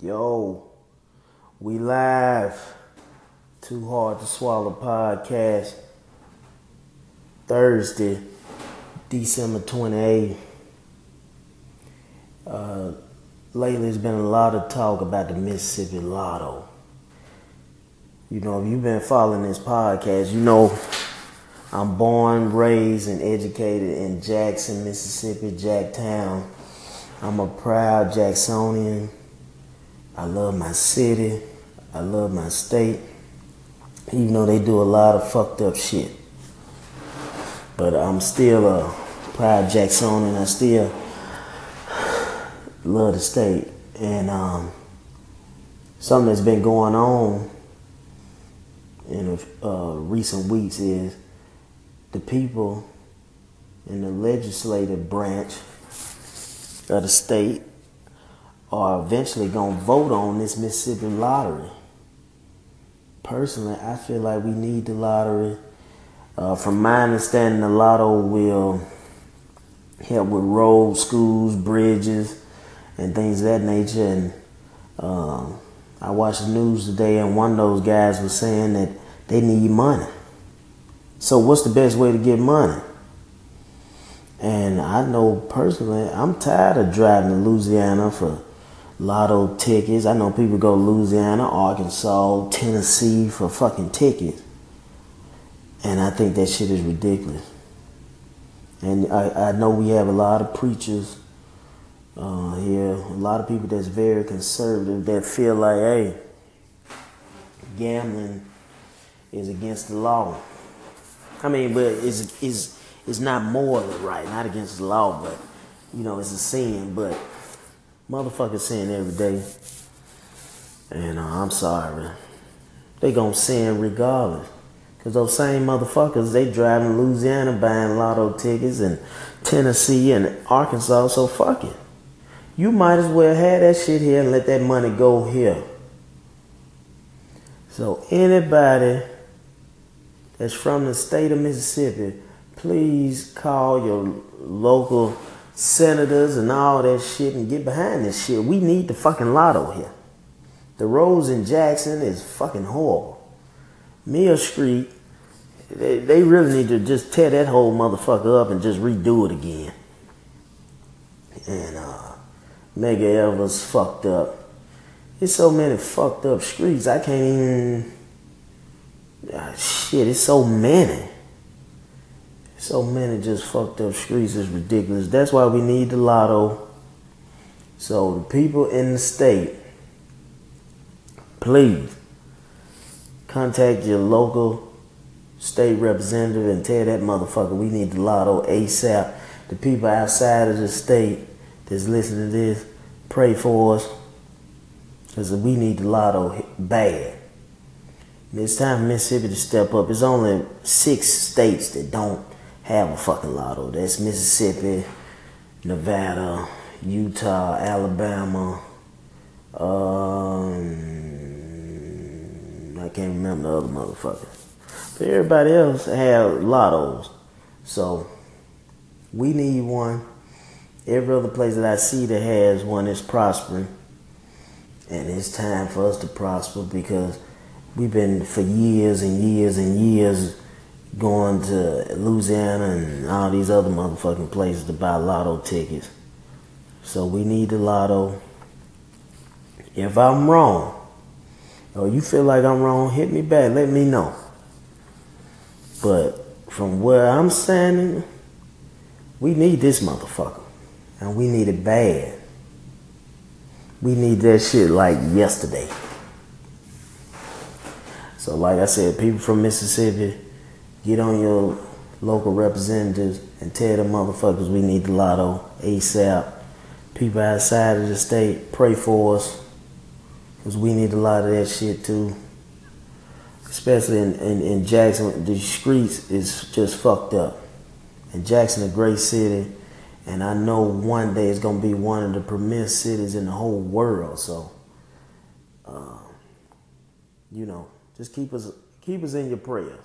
Yo, we live. Too hard to swallow podcast. Thursday, December 28th. Uh, lately, there's been a lot of talk about the Mississippi Lotto. You know, if you've been following this podcast, you know I'm born, raised, and educated in Jackson, Mississippi, Jacktown. I'm a proud Jacksonian. I love my city. I love my state. Even though they do a lot of fucked up shit. But I'm still a proud Jacksonian. I still love the state. And um, something that's been going on in uh, recent weeks is the people in the legislative branch of the state are eventually going to vote on this Mississippi lottery. Personally, I feel like we need the lottery. Uh, from my understanding, the lotto will help with roads, schools, bridges, and things of that nature. And um, I watched the news today, and one of those guys was saying that they need money. So, what's the best way to get money? And I know personally, I'm tired of driving to Louisiana for lotto tickets. I know people go Louisiana, Arkansas, Tennessee for fucking tickets. And I think that shit is ridiculous. And I, I know we have a lot of preachers uh, here, a lot of people that's very conservative that feel like, hey, gambling is against the law. I mean, but it's, it's, it's not morally right, not against the law, but, you know, it's a sin, but motherfuckers sin every day. And uh, I'm sorry. They gonna sin regardless. Cause those same motherfuckers, they driving Louisiana buying lotto tickets and Tennessee and Arkansas, so fuck it. You might as well have that shit here and let that money go here. So anybody that's from the state of Mississippi, please call your local senators and all that shit and get behind this shit. We need the fucking lotto here. The roads in Jackson is fucking horrible. Mill Street, they, they really need to just tear that whole motherfucker up and just redo it again. And uh, Medgar Evers fucked up. There's so many fucked up streets. I can't even. Ah, shit, it's so many. So many just fucked up streets is ridiculous. That's why we need the lotto. So the people in the state, please contact your local state representative and tell that motherfucker we need the lotto ASAP. The people outside of the state that's listening to this, pray for us. Because we need the lotto bad. It's time for Mississippi to step up. It's only six states that don't have a fucking lotto. That's Mississippi, Nevada, Utah, Alabama. Um, I can't remember the other motherfuckers. But everybody else have lottos. So we need one. Every other place that I see that has one is prospering. And it's time for us to prosper because we've been for years and years and years going to Louisiana and all these other motherfucking places to buy lotto tickets. So we need the lotto. If I'm wrong, or you feel like I'm wrong, hit me back. Let me know. But from where I'm standing, we need this motherfucker. And we need it bad. We need that shit like yesterday. So, like I said, people from Mississippi, get on your local representatives and tell the motherfuckers we need the lotto ASAP. People outside of the state, pray for us. Because we need a lot of that shit too. Especially in, in, in Jackson, the streets is just fucked up. And Jackson, a great city. And I know one day it's going to be one of the premier cities in the whole world. So, uh, you know, just keep us keep us in your prayers.